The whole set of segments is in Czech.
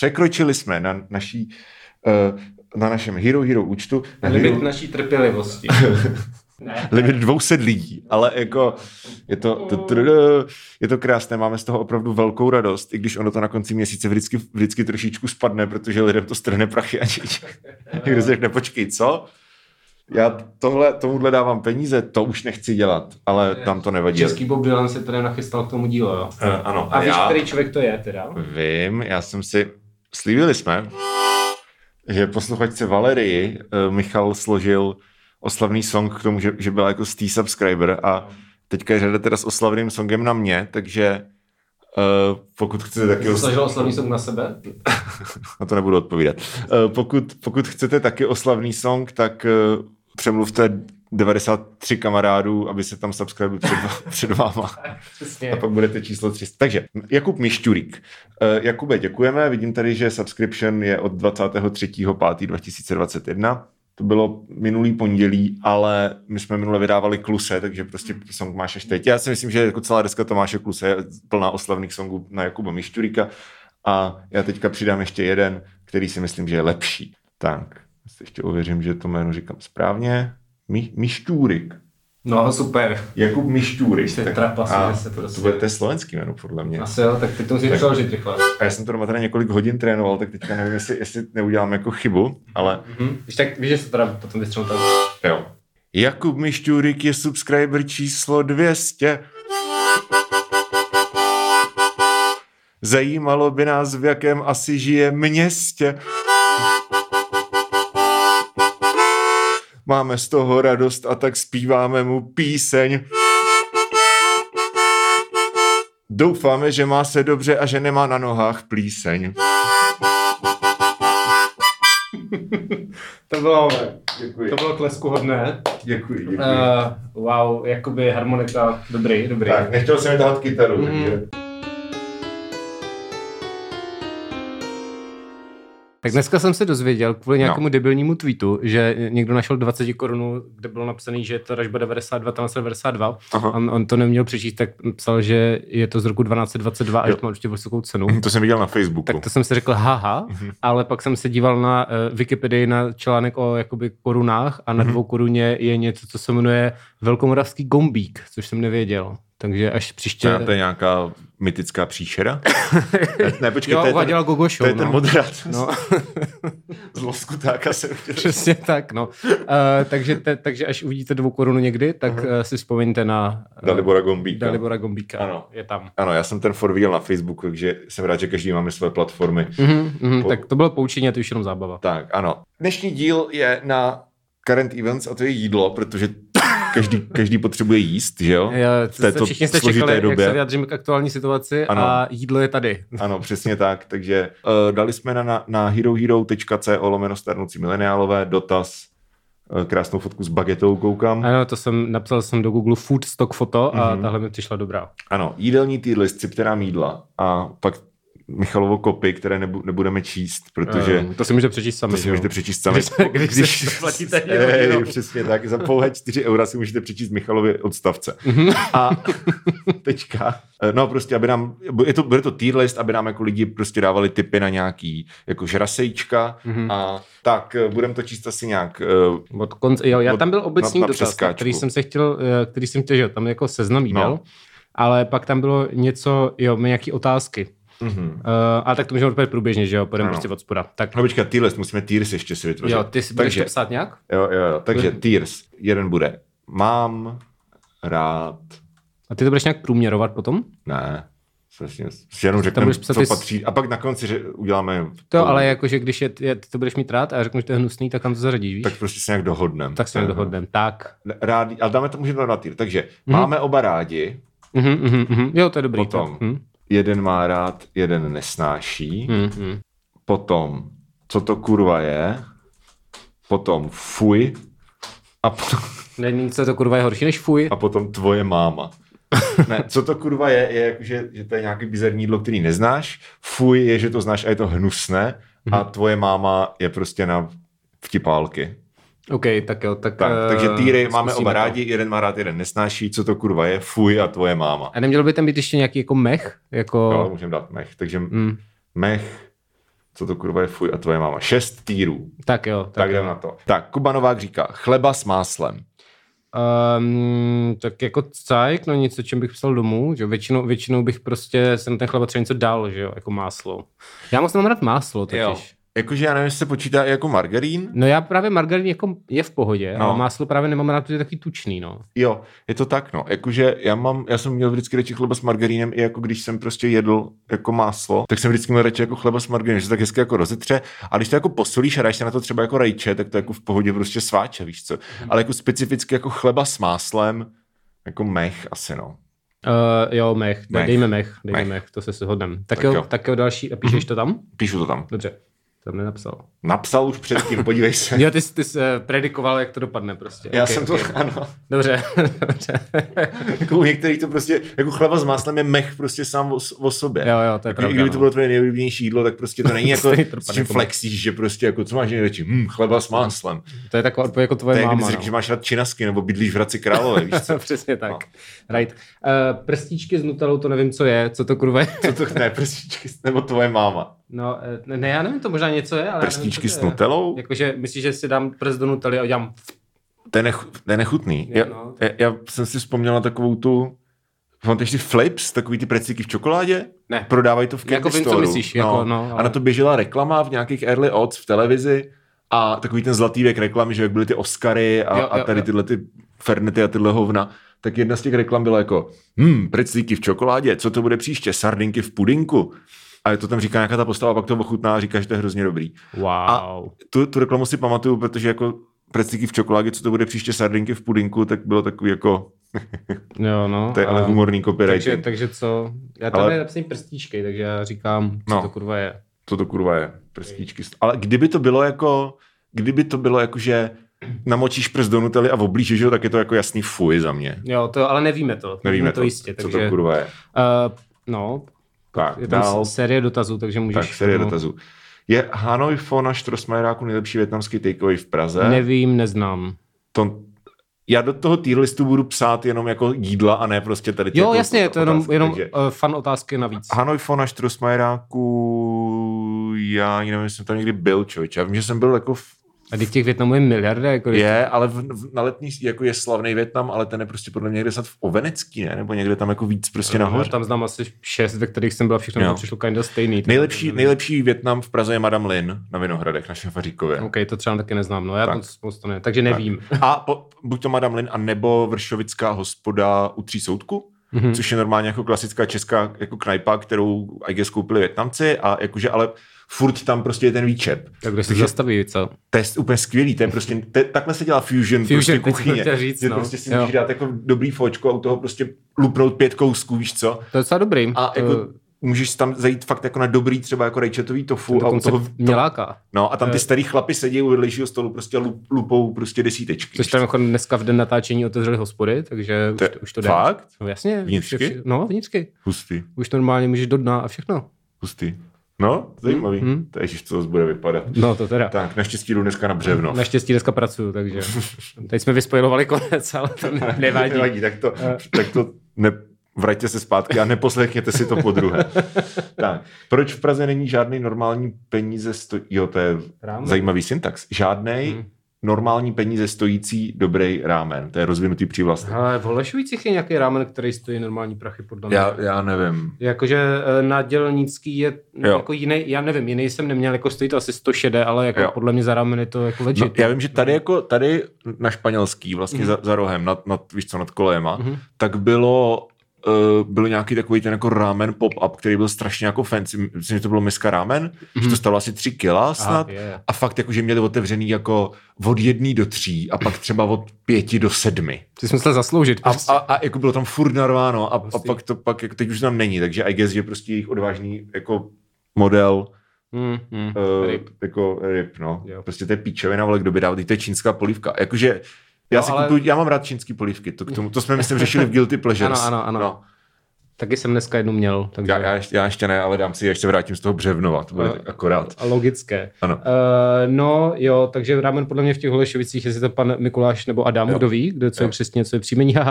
překročili jsme na naší uh, na našem Hero Hero účtu. Na Limit Hero, naší trpělivosti. ne. limit 200 lidí, ale jako je to, je to krásné, máme z toho opravdu velkou radost, i když ono to na konci měsíce vždycky, vždycky trošičku spadne, protože lidem to strhne prachy a někdo si řekne, počkej, co? Já tohle, tomuhle dávám peníze, to už nechci dělat, ale tam to nevadí. Český Bob Dylan se tady nachystal k tomu dílu, jo? Uh, ano. A víš, já který člověk to je teda? vím, já jsem si, slíbili jsme, že posluchačce Valerii uh, Michal složil oslavný song k tomu, že, že byla jako stý subscriber a teďka je řada teda s oslavným songem na mě, takže uh, pokud chcete taky... Jsi složil oslavný song na sebe? na to nebudu odpovídat. Uh, pokud, pokud chcete taky oslavný song, tak uh, přemluvte 93 kamarádů, aby se tam subscribe před, před váma. A pak budete číslo 300. Takže Jakub Mišťurík. Uh, Jakube, děkujeme. Vidím tady, že subscription je od 23.5.2021. To bylo minulý pondělí, ale my jsme minule vydávali kluse, takže prostě song máš až teď. Já si myslím, že jako celá deska Tomáše Kluse je plná oslavných songů na Jakuba Mišťuríka a já teďka přidám ještě jeden, který si myslím, že je lepší. Tak, si ještě ověřím, že to jméno říkám správně. Mi, Mišťůrik. No, super. Jakub Mišťůrik. Jste Tak- a se prostě. To bude to slovenský jméno, podle mě. Asi jo, tak ty to musíš přeložit rychle. A já jsem to doma teda několik hodin trénoval, tak teďka nevím, jestli, jestli neudělám jako chybu, ale Mhm. Víš, tak víš, že se teda potom vystřelu tam. jo. Jakub Mišťůrik je subscriber číslo 200. Zajímalo by nás, v jakém asi žije městě. Máme z toho radost a tak zpíváme mu píseň. Doufáme, že má se dobře a že nemá na nohách plíseň. To bylo, Děkuji. to bylo klesku hodné. Děkuji, děkuji. Uh, wow, jakoby harmonika, dobrý, dobrý. Tak, nechtěl jsem mi tahat kytaru, Mhm. takže... Tak dneska jsem se dozvěděl kvůli No. nějakému debilnímu tweetu, že někdo našel 20 korun, kde bylo napsané, že je to ražba 92, tam 92. Aha. On, on, to neměl přečíst, tak psal, že je to z roku 1222 a že to má určitě vysokou cenu. To jsem viděl na Facebooku. Tak to jsem si řekl, haha, Mhm. ale pak jsem se díval na uh, Wikipedii na článek o jakoby korunách a na Mhm. dvou koruně je něco, co se jmenuje Velkomoravský gombík, což jsem nevěděl. Takže až příště... To je, to je nějaká mytická příšera? ne, počkej, jo, to je ten, Gogo Show, to je ten no. moderát. No. Z Loskutáka jsem chtěl. Přesně tak, no. Uh, takže, te, takže až uvidíte dvou korunu někdy, tak uh, si vzpomeňte na uh, Dalibora Gombíka. Dalibora Gombíka. Ano. Je tam. Ano, já jsem ten for viděl na Facebooku, takže jsem rád, že každý máme své platformy. Mhm, mhm, Po- tak to bylo poučení a to už jenom zábava. Tak, ano. Dnešní díl je na current events a to je jídlo, protože každý, každý potřebuje jíst, že jo? Já, v této všichni jste čekali, době. jak se vyjadříme k aktuální situaci Ano. a jídlo je tady. Ano, přesně tak. Takže uh, dali jsme na, na, herohero.co lomeno starnoucí mileniálové dotaz uh, krásnou fotku s bagetou koukám. Ano, to jsem, napsal jsem do Google food stock foto a Mhm. tahle mi přišla dobrá. Ano, jídelní tier list, cipterám jídla a pak Michalovo kopy, které nebu, nebudeme číst, protože Eh, to si můžete přečíst sami. to si že jo? můžete přečíst sami. Když, když, když platíte Hero Ej, Hero. přesně tak, za pouhé 4 eura si můžete přečíst Michalovi odstavce. Mhm. A teďka, no prostě, aby nám, je to, bude to tier list, aby nám jako lidi prostě dávali tipy na nějaký jako žrasejčka Mhm. a tak eh, budeme to číst asi nějak uh, Od konce, jo, já Od- tam byl obecný na- na dotaz, přeskáčku. který jsem se chtěl, eh, který jsem chtěl, že jo, tam jako seznam No. ale pak tam bylo něco, jo, nějaký otázky. Mm-hmm. Uh, a tak to můžeme odpovědět průběžně, že jo, půjdeme prostě od spoda. Tak No počkat, tier list, musíme tiers ještě si vytvořit. jo, ty si budeš takže, to psát nějak? jo, jo, jo, takže tiers, jeden bude mám rád, A ty to budeš nějak průměrovat potom? ne, přesně, jenom řekneme, co ty patří, a pak na konci že uděláme To jo, ale jakože když je, je, ty to budeš mít rád a já řeknu, že to je hnusný, tak tam to zařadíš, víš? tak prostě se nějak dohodneme. tak se nějak dohodneme. Tak. Rádi, ale dáme to, můžeme to na tier. Takže Mhm. máme oba rádi, Mhm, mhm, mhm. Jo, to je dobrý. Potom. Tak. Mhm. Jeden má rád, jeden nesnáší, Mhm, mhm. potom co to kurva je, potom fuj a, po, Není, co to kurva je horší než fuj. a potom tvoje máma. Ne, co to kurva je, je jako, že, že to je nějaký bizarní jídlo, který neznáš. Fuj je, že to znáš a je to hnusné. A Mhm. tvoje máma je prostě na vtipálky. OK, tak jo, tak... Tak, eh, takže týry máme zkusíme oba to. rádi, jeden má rád, jeden nesnáší. Co to kurva je, fuj a tvoje máma. A neměl by tam být ještě nějaký jako mech? Jako... Jo, můžeme dát mech. Takže Mm. mech, Co to kurva je fuj a tvoje máma? Šest týrů. Tak jo. Tak, tak jdem na to. Tak, Kuba Novák říká, chleba s máslem. Um, tak jako cajk, no nic, o čem bych psal domů, že většinou, většinou bych prostě jsem ten chleba třeba něco dal, že jo, jako máslo. Já moc nemám rád máslo totiž. Jo. Jakože já nevím, jestli se počítá i jako margarín. No já právě margarín jako je v pohodě, no. ale máslo právě nemám rád, protože je takový tučný, no. Jo, je to tak, no. Jakože já mám, já jsem měl vždycky radši chleba s margarínem i jako když jsem prostě jedl jako máslo, tak jsem vždycky měl radši jako chleba s margarínem, že se tak hezky jako rozetře. A když to jako posolíš a dáš se na to třeba jako rajče, tak to jako v pohodě prostě sváče, víš co. Hmm. Ale jako specificky jako chleba s máslem, jako mech asi, no. Uh, jo, mech. mech. Dejme mech, dejme mech. mech, to se shodneme. Tak, tak jo, jo, tak jo, další. A píšeš mm-hmm. to tam? Píšu to tam. Dobře. Tam nenapsal. Napsal už předtím, podívej se. jo, ty, ty jsi eh, predikoval, jak to dopadne prostě. Já okay, jsem okay. to, ano. Dobře, dobře. jako u některých to prostě, jako chleba s máslem je mech prostě sám o, o sobě. Jo, jo, to je pravda. Kdyby no. to bylo tvoje nejoblíbenější jídlo, tak prostě to není jako, s čím flexíš, že prostě jako, co máš největší, hm, chleba s máslem. To je taková jako tvoje to je, máma. Když no. že máš rád činasky, nebo bydlíš v Hradci Králové, víš co? Přesně tak. No. Right. Uh, prstíčky s nutelou, to nevím, co je, co to kurva je. co to, ne, prstíčky, nebo tvoje máma. No, eh, ne, já nevím, to možná něco je, ale Prstíčky s nutelou? Jakože myslíš, že si dám prst do nutely a udělám... To je, nech, to je nechutný. Je, já, no. já, já, jsem si vzpomněl na takovou tu... Pamatuješ si Flips, takový ty precíky v čokoládě? Ne. Prodávají to v Candy jako vím, co myslíš. No. Jako, no, ale... A na to běžela reklama v nějakých early odds v televizi a takový ten zlatý věk reklamy, že jak byly ty Oscary a, jo, jo, a tady jo. tyhle ty Fernety a tyhle hovna, tak jedna z těch reklam byla jako hm, v čokoládě, co to bude příště, sardinky v pudinku. A je to tam říká nějaká ta postava, pak to ochutná a říká, že to je hrozně dobrý. Wow. A tu, tu reklamu si pamatuju, protože jako precíky v čokoládě, co to bude příště sardinky v pudinku, tak bylo takový jako... jo, no. To je ale humorný copyright. Takže, takže co? Já tam ale... napsím prstíčky, takže já říkám, co no, to kurva je. Co to kurva je, prstíčky. Ale kdyby to bylo jako, kdyby to bylo jako, že namočíš prst do nutely a oblížíš ho, tak je to jako jasný fuj za mě. Jo, to, ale nevíme to. Nevíme to, to jistě. Co takže, to kurva je. Uh, no, tak, je tam dál. série dotazů, takže můžeš... Tak, série dotazů. Je Hanoi Fo na Štrosmajeráku nejlepší větnamský takeaway v Praze? Nevím, neznám. To, já do toho tier listu budu psát jenom jako jídla a ne prostě tady Jo, jako jasně, to je jenom, jenom takže... uh, fan otázky navíc. Hanoi Fo na Štrosmajeráku, já nevím, jestli jsem tam někdy byl, člověč. Já vím, že jsem byl jako v a teď těch Větnamů je miliarda. Jako je, ale v, v, na letní jako je slavný Větnam, ale ten je prostě podle mě někde snad v Ovenecký, ne? Nebo někde tam jako víc prostě no, nahoře. Tam znám asi šest, ve kterých jsem byl všechno jo. přišlo kinda stejný. Nejlepší, nejlepší Větnam v Praze je Madame Lin na Vinohradech, na Šafaříkově. OK, to třeba taky neznám, no já tak. to spoustu ne, takže nevím. Tak. A po, buď to Madame Lin, a nebo Vršovická hospoda u Tří soudku, mm-hmm. což je normálně jako klasická česká jako knajpa, kterou I guess koupili Větnamci a jakože ale furt tam prostě je ten výčep. Tak kde se zastaví, co? To je úplně skvělý, to je prostě, to, takhle se dělá fusion, fusion prostě kuchyně. Říct, no. prostě si můžeš dát jako dobrý fočko a u toho prostě lupnout pět kousků, víš co? To je docela dobrý. A to... jako můžeš tam zajít fakt jako na dobrý třeba jako rajčatový tofu. To a u toho, to, No a tam ty starý chlapy sedí u vedlejšího stolu prostě lup, lupou prostě desítečky. Což tam jako dneska v den natáčení otevřeli hospody, takže to, už, to, už to jde. Fakt? No jasně. Vnitřky? No, vnitřky. Hustý. Už normálně můžeš do dna a všechno. Hustý. No, zajímavý. Hmm. To ježiš, co to bude vypadat. No, to teda. Tak, naštěstí jdu dneska na břevno. Naštěstí dneska pracuju, takže teď jsme vyspojovali konec, ale to nevadí. nevadí, tak to, tak to ne, vraťte se zpátky a neposlechněte si to po druhé. tak, proč v Praze není žádný normální peníze? Sto... Jo, to je Ráme. zajímavý syntax. Žádnej hmm normální peníze stojící dobrý rámen. To je rozvinutý přívlastek. Ale v Holešovicích je nějaký rámen, který stojí normální prachy podle mě. Já, já nevím. Jakože eh, na dělnický je jo. jako jiný, já nevím, jiný jsem neměl, jako stojí to asi 100 šede, ale jako jo. podle mě za rámen je to jako legit. No, já vím, že tady jako tady na španělský, vlastně mm-hmm. za, za rohem, nad, nad, víš co, nad kolejema, mm-hmm. tak bylo uh, byl nějaký takový ten jako ramen pop-up, který byl strašně jako fancy. Myslím, že to bylo miska ramen, mm-hmm. že to mhm. stalo asi tři kila snad. Aha, yeah. A fakt jako, že měli otevřený jako od jedné do tří a pak třeba od pěti do sedmi. Ty jsme se zasloužit. A, prostě. a, a, jako bylo tam furt narváno a, a pak to pak, jako teď už tam není, takže I guess, že prostě jejich odvážný jako model Mm, mm, uh, ryb. Jako ryb, no. Jo. Prostě to je píčovina, ale kdo by dal, to je čínská polívka. Jakože já, no, si ale... kupuju, já mám rád čínský polívky, to, k tomu, to jsme myslím řešili v Guilty Pleasures. Ano, ano, ano. No. Taky jsem dneska jednu měl. Takže... Já, já, ještě, já ještě ne, ale dám si, ještě vrátím z toho břevnova, to bude uh, akorát. Logické. Ano. Uh, no jo, takže rámen podle mě v těch Holešovicích, jestli to pan Mikuláš nebo Adam, jo. kdo ví, kdo co je přesně, co je příjmení, uh,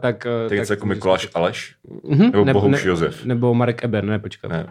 tak... Uh, tak něco jako Mikuláš Aleš? Uh-huh. Nebo Bohuš ne, Josef? Nebo Marek Eber, ne, počkat. Ne.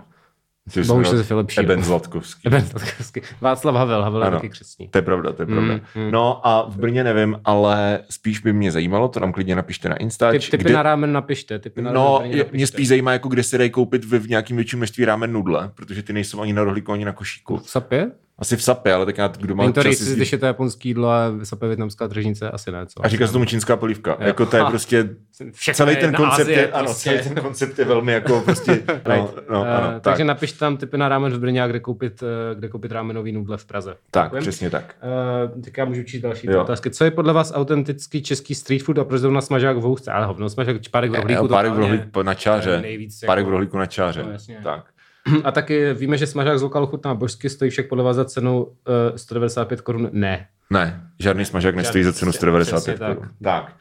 Což Bohužel se se Filip. Eben Zlatkovský. Eben Zlatkovský. Václav Havel, Havel je Ano. taky křesní. To je pravda, to je pravda. Mm, mm. No a v Brně nevím, ale spíš by mě zajímalo, to nám klidně napište na Ty, Instač. typy na rámen napište. Typy na No, rámen napište. mě spíš zajímá, jako kde se dají koupit v, v nějakým větším množství rámen nudle, protože ty nejsou ani na rohlíku, ani na košíku. V sapě? Asi v sapě, ale tak já, kdo má Není to čas jezdit- když je to japonský jídlo a sapě větnamská tržnice, asi ne. Co? A říká se tomu čínská polívka. Jo. Jako to je prostě, Všechno celý je ten koncept Asie je, ano, prostě. celý ten koncept je velmi jako prostě, no, Right. no, Eh, ano, tak, takže napište tam typy na rámen v Brně a kde koupit, eh, kde koupit rámenový nudle v Praze. tak, Děkujem. přesně tak. Uh, tak já můžu číst další Jo. otázky. Co je podle vás autentický český street food a proč zrovna smažák v housce? Ale hovno, smažák, párek v rohlíku. Párek v rohlíku na je čáře. nejvíc Párek jako- v rohlíku na čáře. No, tak. A taky víme, že smažák z lokálu chutná božsky, stojí však podle vás za cenou uh, 195 korun. Ne. Ne, žádný smažák nestojí za cenu přesně- 195 přesně tak. korun. Tak.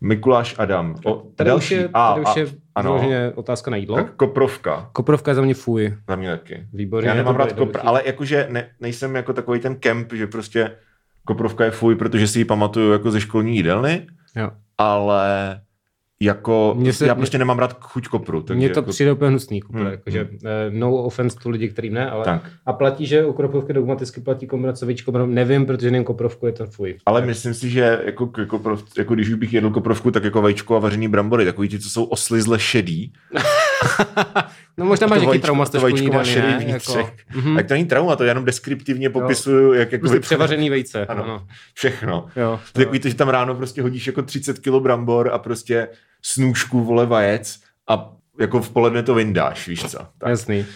Mikuláš Adam. O, Tady další. už je, a, tady už je a, ano, otázka na jídlo. tak koprovka. Koprovka je za mě fuj. Za mě taky. Výborně. Já nemám rád kopr, ale jakože ne, nejsem jako takový ten kemp, že prostě koprovka je fuj, protože si ji pamatuju jako ze školní jídelny, Jo. ale jako, Mně se- já prostě nemám rád chuť kopru. Takže Mně to jako, přijde úplně hnusný, kupre, Hmm, jakože eh, no offense tu lidi, kterým ne, ale Tak. a platí, že u koprovky dogmaticky platí kombinace víčko, nevím, protože nevím koprovku, je to fuj. Ale myslím si, že jako, koprov, jako když už bych jedl koprovku, tak jako vajíčko a vařený brambory, takový ti, co jsou oslizle šedý. No možná máš nějaký trauma z to vajíčko má vnitřek. Jako, mhm. Tak to není trauma, to jenom deskriptivně popisuju, jak jako Prostě převařený vejce. Ano. Ano. všechno. Jo, To takový to, že tam ráno prostě hodíš jako 30 kg brambor a prostě snůžku vole vajec a jako v poledne to vyndáš, víš co. Tak. Jasný.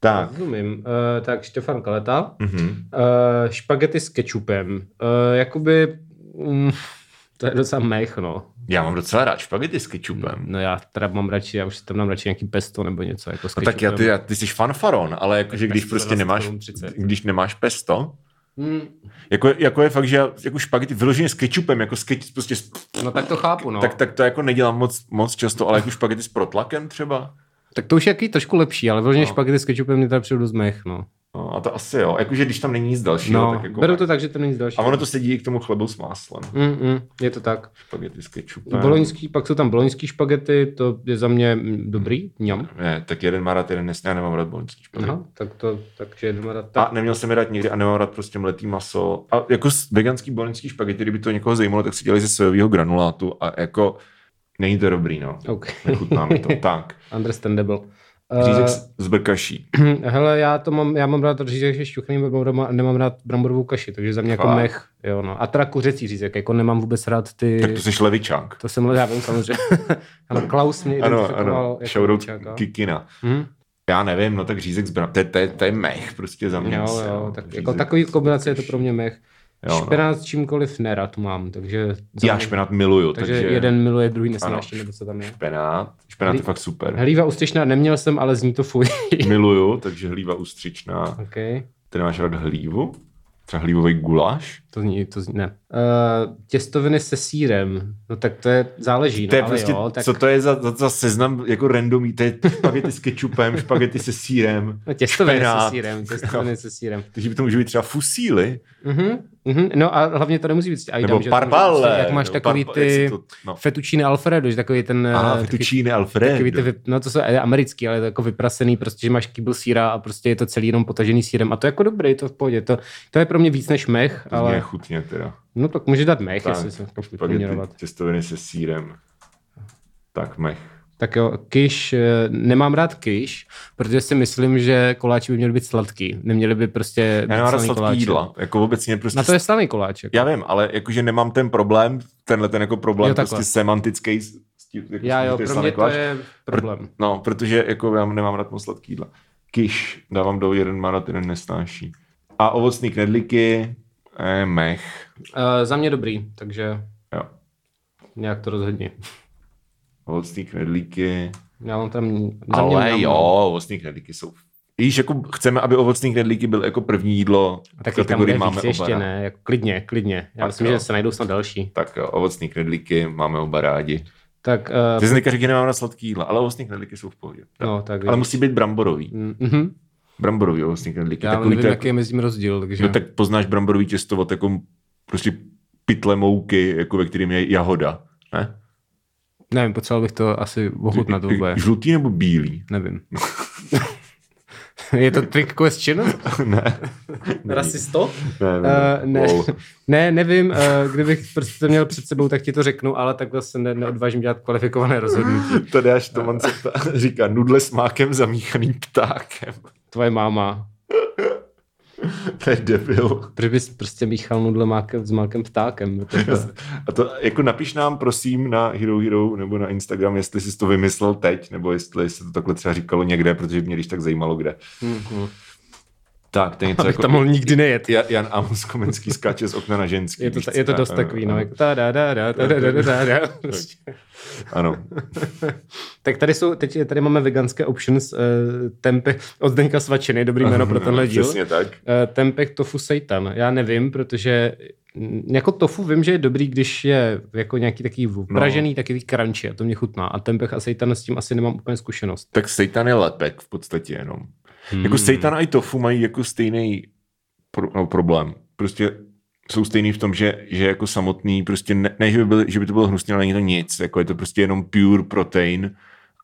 tak. Rozumím. Uh, tak Štefan Kaleta. Mhm. Uh, špagety s kečupem. Uh, jakoby... Mm, to je docela mech, no. Já mám docela rád špagety s kečupem. No já teda mám radši, já už si tam dám radši nějaký pesto nebo něco jako s No tak já, ty, já, ty jsi fanfaron, ale jakože když prostě nemáš, 27,30. když nemáš pesto, Hmm, jako, jako je fakt, že já, jako špagety vyloženě s kečupem, jako s keč, prostě, s- no tak to chápu, no. tak, tak to jako nedělám moc, moc často, ale jako špagety s protlakem třeba. tak to už je jaký trošku lepší, ale vyloženě No. špagety s kečupem mě teda přijde dost mech, no. No, a to asi jo, jakože když tam není nic dalšího, No, tak jako beru to tak, že to není z další. A ono to sedí i k tomu chlebu s máslem. Mm, mm, je to tak. Špagety s kečupem. Boloňský, pak jsou tam boloňský špagety, to je za mě dobrý, ňam. Ne, tak jeden má rád, jeden nesmí, já nemám rád boloňský špagety. Aha, tak to, takže jedeme dát tak. A neměl jsem je rád nikdy a nemám rád prostě mletý maso. A jako veganský boloňský špagety, kdyby to někoho zajímalo, tak si dělají ze sojového granulátu a jako není to dobrý, no. OK. Nechutná mi to. Tak. Understandable. Řízek z brkaší. hele, já to mám, já mám rád řízek se šťuchaným bramborama a nemám rád bramborovou kaši, takže za mě jako Fakt? mech, jo no. A teda kuřecí řízek, jako nemám vůbec rád ty... Tak to jsi levičák. To jsem vím samozřejmě. ano, Klaus mě Ano, ano. jako Shoutout. Kikina. Hm? Já nevím, no tak řízek z bram... To, je- to, to je mech prostě za mě. Jo, jo, no. tak jako takový kombinace je to pro mě mech. Jo, no. Špenát s čímkoliv nerad mám, takže... Já špenát miluju, Takže, takže, jeden miluje, druhý nesnáší, nebo co tam je. špenát. Špenát je Hlí- fakt super. Hlíva ústřičná neměl jsem, ale zní to fuj. Miluju, takže hlíva ústřičná. okay. Ty nemáš rád hlívu? Třeba hlívový guláš? To zní, to zní, ne. Uh, těstoviny se sírem, no tak to je, záleží, To je no, ale prostě, jo, tak co to je za, za, za seznam jako randomí, to je špagety s kečupem, špagety se sírem, no, těstoviny špenát. se sírem, těstoviny se sírem. takže by to může být třeba fusíly, Mhm, mhm, no a hlavně to nemusí být s nebo že prostě, Jak máš nebo takový parpa- jak ty to, no. fettuccine alfredo, že takový ten... Aha, eh, takový- fettuccine Alfredo. Takový ty, no to jsou eh, americký, ale to jako vyprasený, prostě, že máš kýbl síra a prostě je to celý jenom potažený sírem. A to je jako dobrý, to v pohodě. To, to je pro mě víc než mech, To ale chutně teda. no tak může dát mech, Tak, jestli se to těstoviny se sírem. Tak mech. Tak jo, kyš, eh, nemám rád kyš, protože si myslím, že koláče by měly být sladký. Neměly by prostě Já být nemám rád sladký koláče. jídla. Jako obecně prostě... Na to je slaný koláč. Jako. Já vím, ale jakože nemám ten problém, tenhle ten jako problém Jo, takhle. prostě semantický. s- s tím, jako Já jo, pro mě to koláč. je problém. No, protože jako já nemám rád moc sladký jídla. Kyš, dávám do jeden má rád, jeden nesnáší. A ovocný knedlíky, eh, mech. Uh, za mě dobrý, takže Jo. nějak to rozhodně. Ovocný knedlíky. Já mám tam... Za mě Ale mám- jo, ovocný knedlíky jsou... Víš, jako chceme, aby ovocný knedlíky byl jako první jídlo A tak kategorii máme víc ještě, ne? Jako klidně, klidně. Já Tak myslím, jo. že se najdou snad další. Tak jo, ovocný knedlíky máme oba rádi. Tak, Ty uh, jsi říkal, že nemám na sladký jídla, ale ovocný knedlíky jsou v pohodě. no, tak Ale musí být bramborový. Mm-hmm. Bramborový ovocný knedlíky. Já Takový nevím, to jaký je mezi tím rozdíl, takže... No tak poznáš bramborový těsto od jako prostě pytle mouky, jako ve kterým je jahoda. Ne? Nevím, potřeboval bych to asi ochutnat vůbec. Žlutý nebo bílý? Nevím. Je to trick question? ne. Rasisto? Ne, ne, Uh, ne, Wow. ne, nevím, uh, kdybych prostě to měl před sebou, tak ti to řeknu, ale takhle se ne, neodvážím dělat kvalifikované rozhodnutí. Tadeáš Toman se ptá, říká nudle s mákem zamíchaný ptákem. Tvoje máma. To je debil. Proč bys prostě míchal nudle mákem, s mákem ptákem? To je- A to jako napiš nám prosím na Hero Hero nebo na Instagram, jestli jsi to vymyslel teď, nebo jestli se to takhle třeba říkalo někde, protože mě když tak zajímalo kde. Mhm. Tak, to je něco jako... tam mohl nikdy nejet. Jan, Jan Amos Komenský skáče z okna na ženský. Je to, je to dost takový, no. Ta, da, da, da, da, da, da, da, prostě. Ano. tak tady jsou, teď tady máme veganské options, uh, od Zdeňka Svačiny, dobrý jméno pro tenhle díl. Přesně tak. Uh, tempeh tofu seitan, já nevím, protože mm, jako tofu vím, že je dobrý, když je jako nějaký takový vpražený, no. takový crunchy a to mě chutná. A tempeh a seitan s tím asi nemám úplně zkušenost. Tak seitan je lepek v podstatě jenom. Hmm. Jako seitan a i tofu mají jako stejný pro, no, problém. Prostě jsou stejný v tom, že, že jako samotný, prostě ne, ne že, by byl, že by to bylo hnusně, ale není to nic. Jako je to prostě jenom pure protein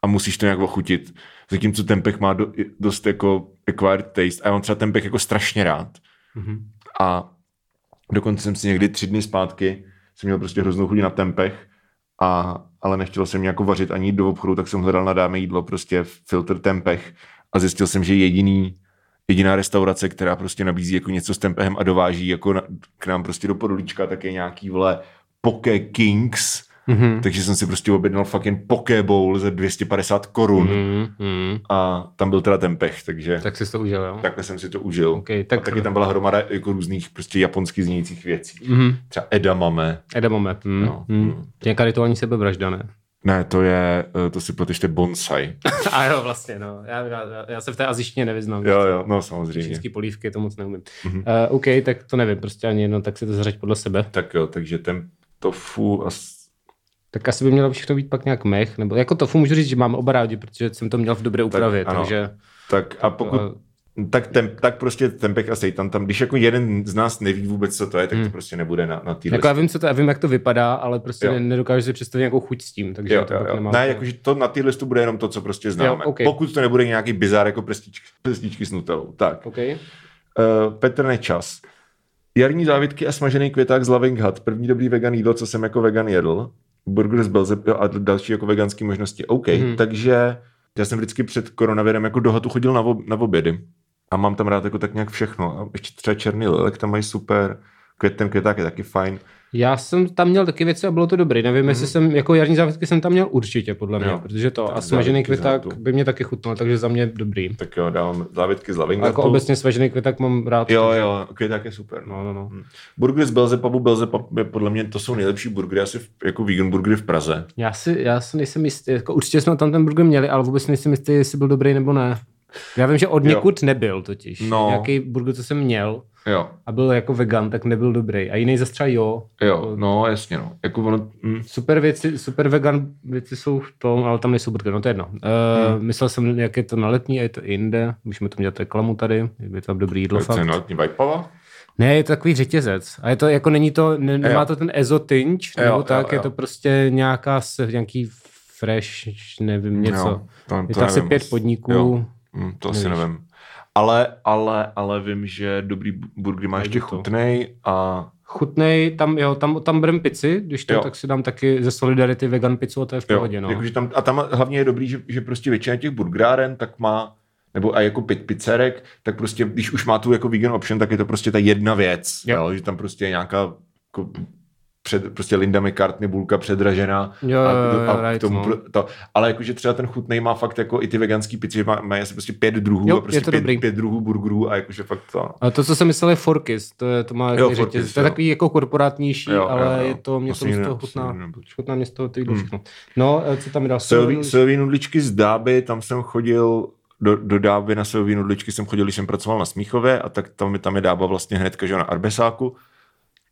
a musíš to nějak ochutit. Zatímco tempeh má do, dost jako acquired taste a já mám třeba tempeh jako strašně rád. Mhm. A dokonce jsem si někdy tři dny zpátky jsem měl prostě hroznou chuť na tempeh, a, ale nechtěl jsem jako vařit ani do obchodu, tak jsem hledal na dáme jídlo prostě filtr tempeh a zjistil jsem, že jediný jediná restaurace, která prostě nabízí jako něco s tempehem a dováží jako na, k nám prostě do Podolíčka, tak je nějaký, vole, Poke Kings, Mhm. takže jsem si prostě objednal fucking Poke Bowl za 250 korun Mhm, mhm. a tam byl teda tempeh, takže Tak jsi to užil, jo? takhle jsem si to užil. OK, Tak... A taky tam byla hromada jako různých prostě japonsky znějících věcí. Mhm. Třeba edamame. Edamame. Mm, No, mm. mm. Nějaká rituální sebevražda, ne? Ne, to je, eh, to si pleteš, to je bonsai. A jo, vlastně, no. Já, já, já se v té azištině nevyznám. jo, jo, no samozřejmě. Čínský polívky, to moc neumím. Mhm. Uh, OK, tak to nevím, prostě ani jedno, tak si to zařaď podle sebe. Tak jo, takže ten tofu a Tak asi by mělo všechno být pak nějak mech, nebo jako tofu můžu říct, že mám oba rádi, protože jsem to měl v dobré úpravě, ano. takže... tak a pokud, tak, tem, tak prostě tempeh a seitan tam, když jako jeden z nás neví vůbec, co to je, tak to prostě nebude na, na té Jako já vím, co to, já vím, jak to vypadá, ale prostě Jo. ne, nedokážu si představit nějakou chuť s tím, takže Jo, to jo, jo. nemám. Ne, jakože to na té listu bude jenom to, co prostě známe. Jo, ok. Pokud to nebude nějaký bizár jako prstičky, prstičky s nutelou. Tak. OK. Uh, Petr Nečas. Jarní závitky a smažený květák z Loving Hut. První dobrý vegan jídlo, co jsem jako vegan jedl. Burger z Belzeb a další jako veganské možnosti. OK, mm-hmm. takže já jsem vždycky před koronavirem jako do chodil na, ob, na obědy. A mám tam rád jako tak nějak všechno. A ještě třeba černý lilek tam mají super. Květ, ten květák je taky fajn. Já jsem tam měl taky věci a bylo to dobrý. Nevím, mm-hmm. jestli jsem, jako jarní závitky jsem tam měl určitě, podle mě, Mhm. Jo. protože to Tak a smažený květák by mě taky chutnal, takže za mě dobrý. Tak jo, dávám závitky z Loving A jako obecně smažený květák mám rád. Jo, jo, květák je super. No, no, no. Burgery z Belzepubu, Belzepub je podle mě, to jsou nejlepší burgery asi v, jako vegan burgery v Praze. Já si, já si nejsem jistý, jako určitě jsme tam ten burger měli, ale vůbec nejsem jistý, jestli byl dobrý nebo ne. Já vím, že od Jo. někud nebyl totiž. No. Nějaký burger, co jsem měl Jo, a byl jako vegan, tak nebyl dobrý. A jiný zase třeba jo. jo, no jasně no. Jako ono, hm, Super věci, super vegan věci jsou v tom, ale tam nejsou burger, no to je jedno. Uh, Hmm. Myslel jsem, jak je to na letní a je to jinde. Můžeme to dělat reklamu tady, je tam dobrý jídlo to je letní Vajpava. Ne, je to takový řetězec. A je to jako není to, ne, nemá Jo. to ten ezo tinge, Jo, nebo jo, tak, je jo. to prostě nějaká, nějaký fresh, nevím, něco. Jo, to, je to asi pět moc. podniků. Jo, hm, to asi Nevíš. nevím. Ale, ale, ale vím, že dobrý burger má ještě chutnej a Chutnej, tam, jo, tam, tam berem pici, když to, Jo. tak si dám taky ze Solidarity vegan pizzu a to je v jo, pohodě, no. jakože tam, a tam hlavně je dobrý, že, že prostě většina těch burgeráren tak má nebo a jako pit pizzerek, tak prostě, když už má tu jako vegan option, tak je to prostě ta jedna věc, Jo. jo. že tam prostě je nějaká jako před, prostě Linda McCartney bulka předražená Jo, a, jo, jo, a k right, tomu, no. to, ale jakože třeba ten chutnej má fakt jako i ty veganský pici, že má, mají asi prostě pět druhů Jo, a prostě pět, dobrý. pět druhů burgerů a jakože fakt to. A to, co jsem myslel, je Forkis, to, je, to má Jo, jo, Forkis, řetěz, to je jo. takový jako korporátnější, Jo, ale jo, jo. je to, mě to z toho chutná, chutná mě z toho ty Hmm. No, eh, co tam dal? Sylví, Sylví nudličky z Dáby, tam jsem chodil do, do Dáby na Sylví nudličky jsem chodil, když jsem pracoval na Smíchově a tak tam, tam je Dába vlastně hnedka, že na Arbesáku,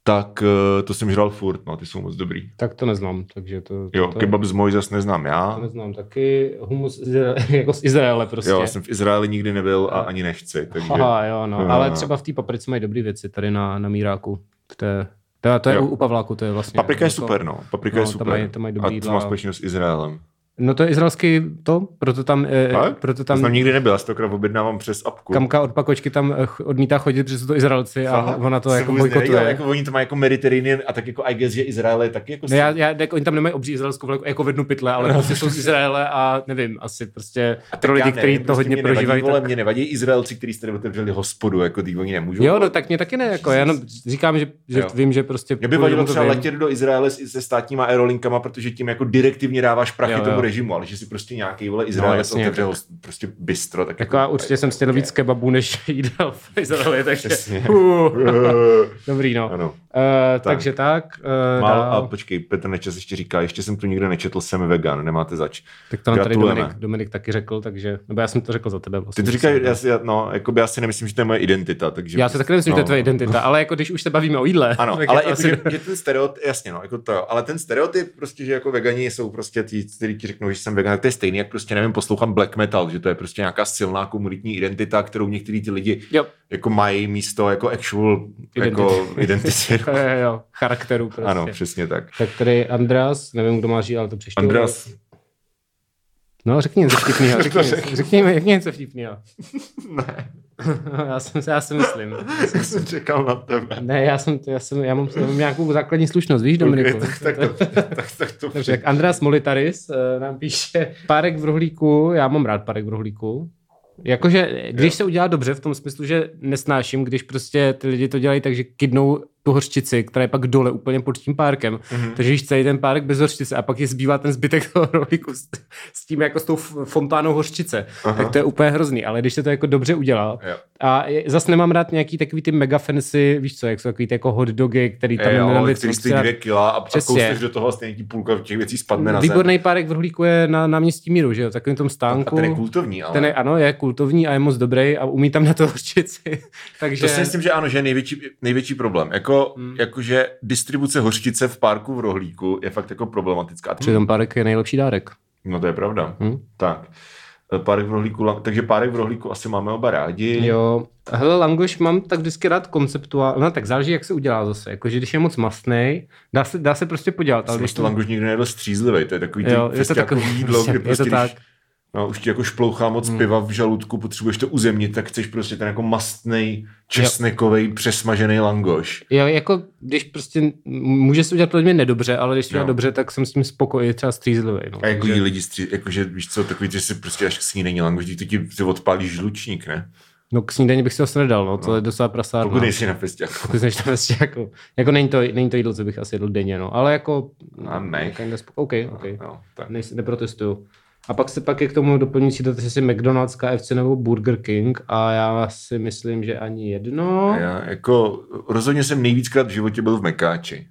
tak eh, to jsem žral furt, no, ty jsou moc dobrý. Tak to neznám, takže to, Jo, to, kebab z Moj zas neznám to já. neznám taky. Humus Izraele, jako z Izraele prostě. Jo, já jsem v Izraeli nikdy nebyl a ani nechci, takže... Aha, jo, no. Jo. Ale třeba v té paprice mají dobré věci tady na, na Míráku. V té, to, to je Jo. u, Pavláku, to je vlastně. Paprika je jako- super, no. Paprika No, je tam super. mají- tam mají dobrý a co má společného s Izraelem? No to je izraelský to, proto tam, eh, Fakt? proto Tam... To tam nikdy nebyl, já si to akorát objednávám přes apku. Kamka od pakočky tam eh, odmítá chodit, protože jsou to Izraelci a Fakt? ona to jako bojkotuje. Jako oni to mají jako Mediterranean a tak jako I guess, že Izrael je taky jako... Ne, já, já, tak oni tam nemají obří izraelskou vlajku jako v jednu pytle, ale prostě jsou z Izraele a nevím, asi prostě tak pro lidi, kteří to prostě hodně mě nevadí, prožívají. Vole, Tak... mě nevadí Izraelci, kteří jste otevřeli hospodu, jako ty oni nemůžou. Jo, no tak mě taky ne, jako já jenom říkám, že, že Jo. vím, že prostě... Mě by vadilo třeba letět do Izraele se státníma aerolinkama, protože tím jako direktivně dáváš prachy tomu režimu, ale že si prostě nějaký vole No, Izrael jasně, otevře tak- host, prostě bistro, tak Jako já určitě jsem stěl víc kebabů, než jídel v Izraeli, takže... Uh, dobrý, no. Ano. Uh, takže tak. Uh, Mal, dál. a počkej, Petr Nečas ještě říká, ještě jsem tu nikde nečetl, jsem vegan, nemáte zač. Tak to nám tady. Dominik, Dominik taky řekl, takže, nebo já jsem to řekl za tebe. Vlastně, Ty to říkáš, já si, no, jako já si nemyslím, že to je moje identita, takže... já si taky nemyslím, no, že to je tvoje identita, ale jako když už se bavíme o jídle. Ano, tak ale jako, asi- že, že ten stereotyp, jasně no, jako to ale ten stereotyp prostě, že jako vegani jsou prostě ti, kteří ti řeknou, že jsem vegan, tak to je stejný, jak prostě nevím, poslouchám black metal, že to je prostě nějaká silná komunitní identita, kterou některý ty lidi Jo, jako mají místo jako actual jako identity. jo, jo, charakteru prostě. ano, přesně tak. Tak tady Andreas, nevím, kdo má říct, ale to přečtu. Andreas, No, řekni něco vtipnýho, řekni, řekni, mi- řekni něco vtipnýho. ne, já, jsem, já si myslím. já jsem čekal na tebe. Ne, já jsem, já jsem, já mám, já mám nějakou základní slušnost, víš, Dominiku? Okay, tak, tak, to, tak, tak to Takže jak Andreas Molitaris uh, nám píše, párek v rohlíku, já mám rád párek v rohlíku. Jakože, když Jo. se udělá dobře, v tom smyslu, že nesnáším, když prostě ty lidi to dělají tak, že kydnou tu hořčici, která je pak dole úplně pod tím párkem. Mhm. Mm-hmm. Takže jíš celý ten párek bez hořčice a pak je zbývá ten zbytek toho rohlíku s, s tím jako s tou fontánou hořčice. Aha. Tak to je úplně hrozný, ale když se to jako dobře udělá. Jo. A je- zas nemám rád nějaký takový ty mega fancy, víš co, jak jsou takový ty jako hot dogy, který tam Jo, jenom který stojí dvě kila a, a Přesně. kousneš do toho a stejně ti půlka těch věcí spadne na zem. Výborný párek v rohlíku je na náměstí Míru, že jo, takovým tom A stánku. ten je kultovní, ale... Ten je, ano, je kultovní a je moc dobrý a umí tam na to hořčici. Takže To si myslím, že ano, že je největší, největší problém. Jako, Hmm. hmm. jakože distribuce hořčice v párku v rohlíku je fakt jako problematická. přitom párek je nejlepší dárek. No to je pravda. Hm? Hmm. Tak. E, Párek v rohlíku, takže párek v rohlíku asi máme oba rádi. Jo, hele, langoš mám tak vždycky rád konceptuál, no tak záleží, jak se udělá zase, jakože když je moc mastný, dá se, dá se prostě podělat, ale Ale když to langoš nikdy nejedl střízlivý, to je takový ty, jo, je prostě to jako takový, jídlo, kde je prostě, to tak. No, už ti jako šplouchá moc hmm. piva v žaludku, potřebuješ to uzemnit, tak chceš prostě ten jako mastný, česnekový, přesmažený langoš. Jo, jako když prostě může se udělat mě nedobře, ale když Jo. dobře, tak jsem s tím spokojený, třeba střízlivý. No. A jako Takže- lidi, stří, jakože víš co, takový, že si prostě až k snídení langoš, když to ti si odpálí žlučník, ne? No k snídani bych si asi nedal, no, to No. je docela prasárna. Pokud nejsi na festiáku. Pokud jsi tam vlastně jako, jako není to, není to jídlo, co bych asi jedl denně, no, ale jako... A ne. kinda spo- OK, OK. No, tak. Ne, neprotestuju. A pak se pak je k tomu doplňující dotaz, jestli Mcdonald's, KFC nebo Burger King a já si myslím, že ani jedno. Já jako rozhodně jsem nejvíckrát v životě byl v Mekáči.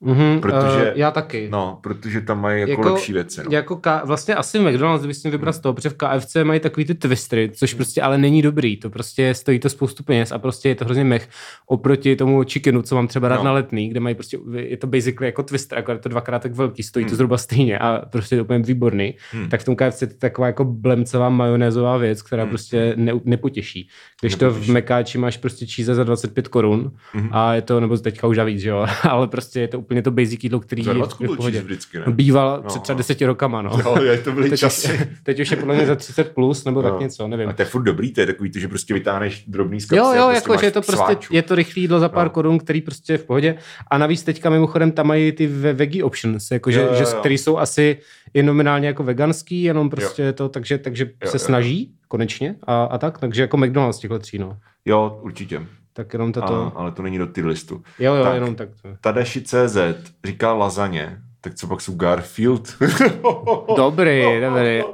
Mhm, protože- eh, já taky. No, protože tam mají jako, Jako- lepší věci. No. Jako K, vlastně asi McDonald's bys měl vybrat z toho, protože v KFC mají takový ty twistry, což prostě ale není dobrý. To prostě stojí to spoustu peněz a prostě je to hrozně mech oproti tomu chickenu, co mám třeba rád No. na letný, kde mají prostě, je to basically jako twister, jako je to dvakrát tak velký, stojí to Hmm. zhruba stejně a prostě je to úplně výborný. Hmm. Tak v tom KFC je to taková jako blemcová majonézová věc, která Hmm. prostě ne, nepotěší. Když to v. Mekáči máš prostě cheese za 25 korun Mhm. a je to, nebo teďka už víc, že jo, ale prostě je to úplně to basic jídlo, který Za je 20 v pohodě. vždycky, ne? Býval No, před třeba no. deseti rokama, no. Jo, je, to byly teď, už, časy. teď už je podle mě za 30 plus, nebo tak No. něco, nevím. A to je furt dobrý, to je takový, to, že prostě vytáhneš drobný z kapsy Jo, jo, prostě jako, že je to prostě, sváču. je to rychlé jídlo za pár No. korun, který prostě je v pohodě. A navíc teďka mimochodem tam mají ty ve- veggie options, jako, že, Jo, jo, že, jo. který jsou asi i nominálně jako veganský, jenom prostě je to, takže, takže Jo, se jo. snaží konečně a, a tak, takže jako McDonald's těchhle tří, no. Jo, určitě. Tak jenom A, toto. ale to není do ty listu. Jo, jo, tak. jenom tak. To. Tadeši.cz říká lazaně. Tak co pak jsou Garfield? Dobrý, dobrý.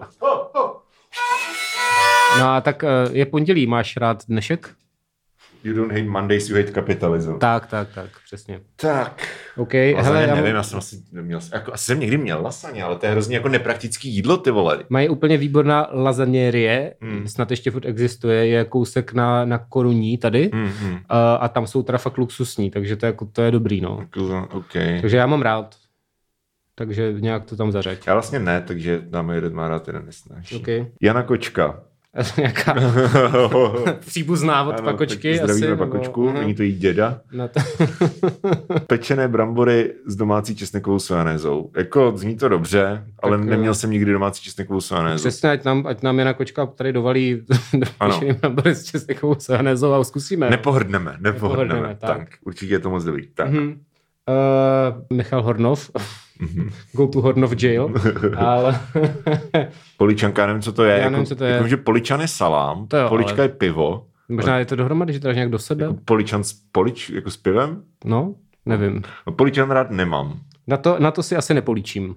No a tak eh, je pondělí, máš rád dnešek? You don't hate Mondays, you hate capitalism. Tak, tak, tak, přesně. Tak. OK, Lasaně, hele, já nevím, já jsem asi neměl, jako, asi jsem někdy měl lasaně, ale to je hrozně jako nepraktický jídlo, ty vole. Mají úplně výborná lasagne, Hmm. hmm. snad ještě furt existuje, je kousek na, na koruní tady Mm, mm. a, a tam jsou teda fakt luxusní, takže to je, jako, to je dobrý, no. Jako, OK. Takže já mám rád. Takže nějak to tam zařeď. Já vlastně ne, takže dáme jeden má rád, jeden nesnáší. OK. Jana Kočka. nějaká příbuzná od Ano, pakočky. zdravíme asi, pakočku, Nebo, není to jí děda. na to. Pečené brambory s domácí česnekovou sojanézou. Jako zní to dobře, ale Tak, neměl eh, jsem nikdy domácí česnekovou sojanézu. Přesně, ať nám, ať nám Jana Kočka tady dovalí Ano. brambory s českou sojanézou a zkusíme. Nepohrdneme, nepohrdneme. Nepohrdneme, tak. tak. určitě je to moc dobrý. Tak. Mhm. Uh, Michal Hornov. Go to Hornov jail. Ale Poličanka, nevím, co to je. Já jako, nevím, co to je. Jako, že poličan je salám, To jo, polička ale- je pivo. možná je to dohromady, že to dáš nějak do sebe. Jako poličan s polič, jako s pivem? No, nevím. No, poličan rád nemám. Na to, na to si asi nepolíčím.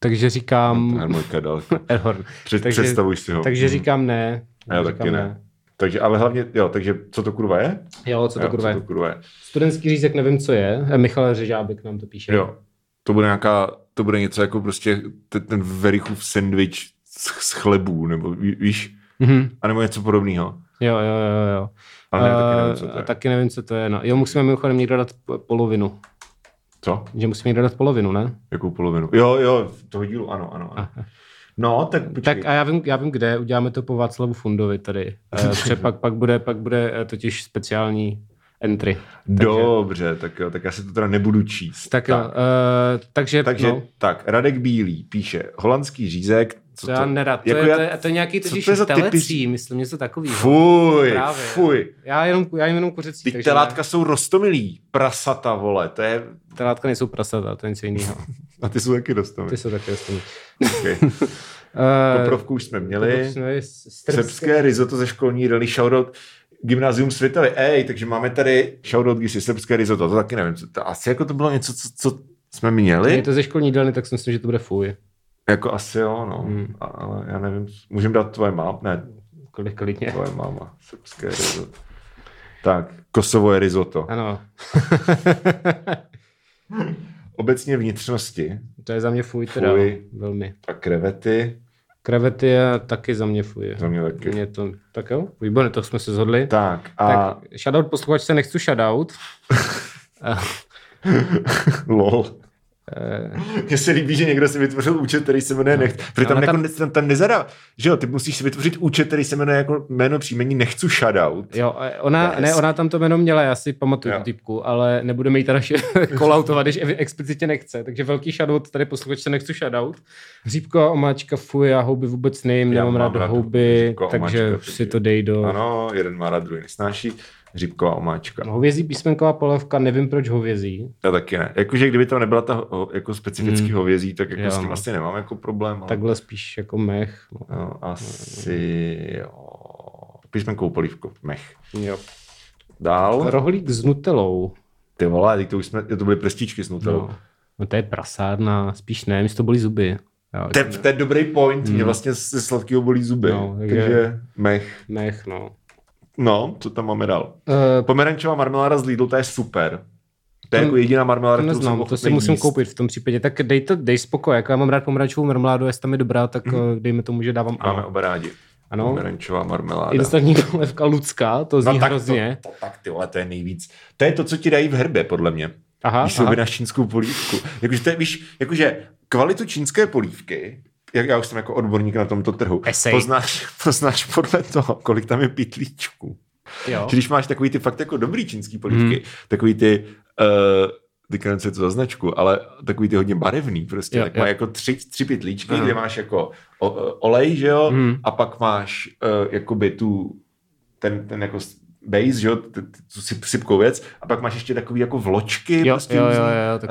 Takže říkám... Harmonika dal. Erhorn. Před, Takže- představuj si ho. Takže Mhm. říkám ne. Já říkám taky ne. Takže, ale hlavně, jo, takže co to kurva je? Jo, co to jo, kurva co je? to kurva je? Studentský řízek nevím, co je. Eh, Michal Řežábek nám to píše. Jo, to bude nějaká, to bude něco jako prostě ten, ten Verichův sandwich z, z chlebů, nebo ví- víš, Mhm. a nebo něco podobného. Jo, jo, jo, jo. Ale ne, taky nevím, Eh, co to je. Taky nevím, co to je. No. Jo, musíme mimochodem někdo dát po- polovinu. Co? Že musíme někdo dát polovinu, ne? Jakou polovinu? Jo, jo, toho dílu, ano, ano. ano. No, tak počkej. Tak a já vím, já vím, kde. Uděláme to po Václavu Fundovi tady. Protože pak, pak, bude, pak bude eh, totiž speciální entry. Dobře, tak jo, tak já se to teda nebudu číst. Tak, tak. jo, uh, takže, Takže, no, tak, Radek Bílý píše, holandský řízek, co to já nerad. To, jako je, já- to, je, to je nějaký totiž to je typy- telecí, myslím, něco takového. Fuj, Právě. fuj. Já jenom, já jim jenom kuřecí. Ty takže telátka jsou rostomilý, prasata, vole, to je, Ne, telátka nejsou prasata, to je něco jiného. a ty jsou taky rostomilý. Ty jsou taky ostatní. Okay. Uh, Koprovku už jsme měli. Srbské. Srbské risotto ze školní jídelny, shoutout Gymnázium Světavy. Ej, takže máme tady shoutout Gisi, srbské risotto, to taky nevím. Co, to, asi jako to bylo něco, co, co jsme měli. Je to ze školní jídelny, tak si myslím, že to bude fuj. Jako asi jo, no. Hmm. A- Ale já nevím, můžeme dát tvoje mám? Ne, Kolik klidně. tvoje máma. Srbské risotto. Tak, Kosovo je risotto. Ano, Obecně vnitřnosti to je za mě fuj teda. Fuj. Velmi. a krevety. Krevety je taky za mě fuj. Za mě taky. Mě to, tak jo, výborně, to jsme se zhodli. Tak a Tak, shoutout posluchačce nechci shoutout. lol. Mně se líbí, že někdo si vytvořil účet, který se jmenuje Nech. Protože tam, jako, tam- tam, tam, nezadá, že jo, ty musíš si vytvořit účet, který se jmenuje jako jméno příjmení Nechcu shoutout. Jo, ona, je ne, ona tam to jméno měla, já si pamatuju Jo. tu typku, ale nebudeme jí teda kolautovat, když explicitně nechce. Takže velký shoutout, tady posluchačce nechci shoutout. Hříbko a omáčka, fuj, já houby vůbec nejím, nemám mám rád houby, takže omáčka, si to dej do... Ano, jeden má rád, druhý nesnáší. Hříbková omáčka. No, Hovězí písmenková polévka, nevím proč hovězí, Já taky ne. Jakože kdyby to nebyla ta jako specifický Hmm. hovězí, tak jako Jo, s tím no. asi nemám jako problém. Ale... takhle spíš jako mech. No. No, asi jo. Písmenkou polívku. Mech. Jo. Dál. Rohlík s nutelou. Ty vole, to už jsme, to byly prstičky s nutelou. No. no to je prasárna, spíš ne, mi to bolí zuby. Jo, To, je, to je dobrý point, mě Hmm. vlastně ze sladkého bolí zuby. No, takže- takže mech. Mech, no. No, co tam máme dál? Uh, Pomerančová marmeláda z Lidl, to je super. To je jako jediná marmeláda, to kterou neznám, jsem to si musím jíst. koupit v tom případě. Tak dej, to, dej spoko, jako já mám rád pomerančovou marmeládu, jestli tam je dobrá, tak mm. dejme tomu, že dávám Máme oba rádi. ano. Pomerančová marmeláda. Instantní polévka Lucka, to zní No tak hrozně. to, to, tak ty vole, to je nejvíc. To je to, co ti dají v herbě, podle mě. Aha, Když si aha. objednáš čínskou polívku. Jakože to je, víš, jakože kvalitu čínské polívky, jak já už jsem jako odborník na tomto trhu, poznáš, poznáš podle toho, kolik tam je pitlíčků. Jo. Že když máš takový ty fakt jako dobrý čínský polívky, hmm. takový ty, uh, teďka nevím, co je to za značku, ale takový ty hodně barevný prostě, Jo, tak jo. má jako tři, tři pitlíčky, Aha. kde máš jako o, o, olej, že jo, Hmm. a pak máš uh, jakoby tu, ten, ten jako base, že jo, tu syp, sypkou věc, a pak máš ještě takový jako vločky, Jo, prostě jo, jo, jo, a to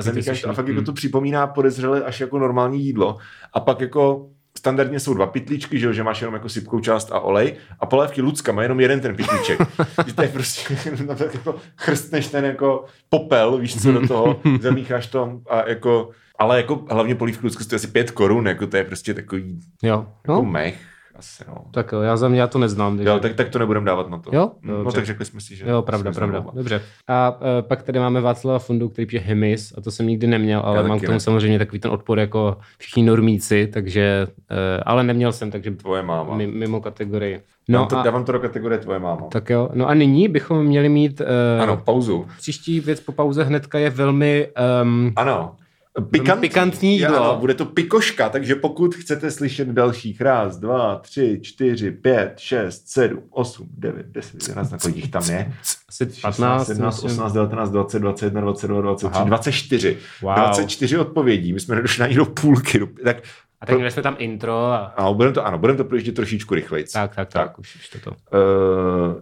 a fakt jako Hmm. to připomíná podezřele až jako normální jídlo. A pak jako standardně jsou dva pytlíčky, že, jo, že máš jenom jako sypkou část a olej a polévky Lucka má jenom jeden ten pytlíček. že to je prostě jako chrstneš ten jako popel, víš co do toho, zamícháš to a jako ale jako hlavně polívky Lucka stojí asi pět korun, jako to je prostě takový Jo. jako No, mech. Asi no. tak jo, já za mě já to neznám. takže- Jo, tak, tak to nebudem dávat na to. Jo? No, Dobře. tak řekli jsme si, že... Jo, pravda, pravda. znova. Dobře. A e, pak tady máme Václava Fundu, který píše Hemis, a to jsem nikdy neměl, ale Já mám k tomu ne. samozřejmě takový ten odpor jako všichni normíci, takže, e, ale neměl jsem, takže Tvoje máma. mi- mimo kategorii. No No to, a, dávám to do kategorie tvoje máma. tak jo, no a nyní bychom měli mít, e, Ano, pauzu. příští věc po pauze hnedka je velmi, um, Ano. Pikantní, Pikantní jídlo. Ano, bude to pikoška, takže pokud chcete slyšet dalších raz, dva, tři, čtyři, pět, šest, sedm, osm, devět, deset, jedenáct, na kolik jich tam je? Asi 16, 15, 17, myslím. 18, 19, 20, 21, 22, 23, Aha. 24. Wow. 24 odpovědí, my jsme nedošli ani do půlky. do- Tak, A tak měli jsme tam intro a ano, budeme to, ano, budeme to projíždět trošičku rychleji. tak, tak, tak, už, už to to. Uh,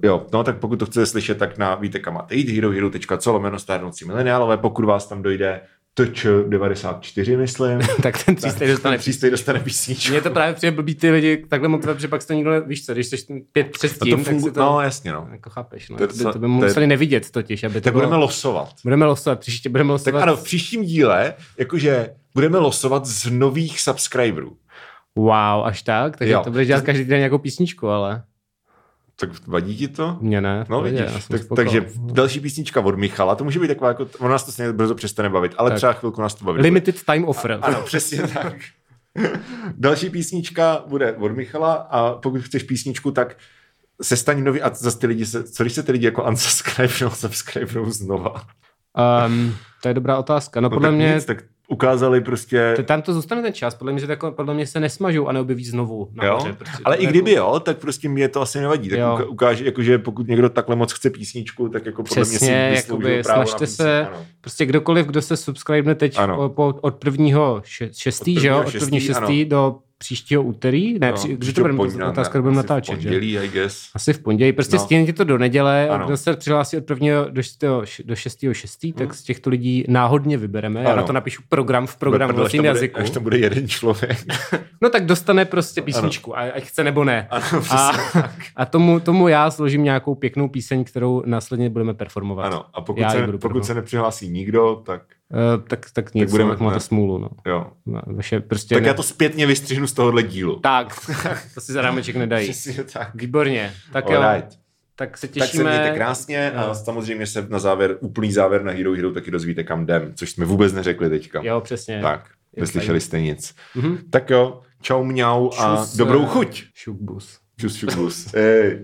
jo, no tak pokud to chcete slyšet, tak na víte kam máte jít, herohero.co, lomeno stárnoucí mileniálové, pokud vás tam dojde TČ 94, myslím, tak ten třístej dostane přístej dostane písničku. Mně to právě přijde blbý ty lidi takhle motivovat, protože pak to nikdo ne, víš co, když jsi pět přes tím, to tak fungu... si to No jasně, no. jako chápeš, no. To To, to by to museli nevidět totiž, aby to Tak bylo... budeme losovat. budeme losovat, příště budeme losovat. Tak ano, v příštím díle, jakože budeme losovat z nových subscriberů. Wow, až tak? Takže Jo. to bude dělat každý den nějakou písničku, ale Tak vadí ti to? mě ne. No vidíš, jsem tak, takže další písnička od Michala, to může být taková, jako, ono nás to stejně brzo přestane bavit, ale Tak. třeba chvilku nás to baví. Limited time offer. Ano, přesně tak. Další písnička bude od Michala a pokud chceš písničku, tak se staň nový a zase ty lidi, se, co když se ty lidi jako unsubscribe nebo subscribe znova? Um, to je dobrá otázka. No, No, podle tak mě, nic, tak ukázali prostě... to, tam to zůstane ten čas, podle mě se, tako, podle mě se nesmažou a neobjeví znovu Jo? nahoře. Prostě Ale i je kdyby jako, jo, tak prostě mě to asi nevadí. Tak Jo. ukáže, jakože pokud někdo takhle moc chce písničku, tak jako podle Přesně, mě si jakoby právo na snažte se- ano. Prostě kdokoliv, kdo se subscribe teď Ano. po, po, od prvního še, šestý, Od že jo? prvního Od prvního šestý, šestý do příštího úterý? Ne, No, při, kdy to budeme, pondělí, otázka, budeme natáčet, v že? pondělí, I guess. Asi v pondělí. Prostě No. stihněte to do neděle, Ano. a kdo se přihlásí od prvního do šestého, do šestého šestý, tak z těchto lidí náhodně vybereme. Já Ano. na to napíšu program v programovacím bude- jazyku. Až tam bude jeden člověk. No tak dostane prostě písničku, a ať chce nebo ne. Ano, A, a tomu, tomu já složím nějakou pěknou píseň, kterou následně budeme performovat. Ano, a pokud, Já se, pokud se nepřihlásí nikdo, tak Uh, tak, tak nic, tak budeme- máte ne. smůlu. No. jo. No, Vaše prostě Tak ne. já to zpětně vystřihnu z tohohle dílu. Tak, to si za rámeček nedají. Přesně tak. Výborně. Tak jo, Alright. tak se Tak se těšíme. mějte krásně a Jo. samozřejmě se na závěr, úplný závěr na Hero Hero taky dozvíte kam jdem, což jsme vůbec neřekli teďka. Jo, přesně. Tak, Jo, neslyšeli jste nic. Mhm. Tak jo, čau mňau a Čus, dobrou eh, chuť. Šukbus. Čus, čus, bus. Ej.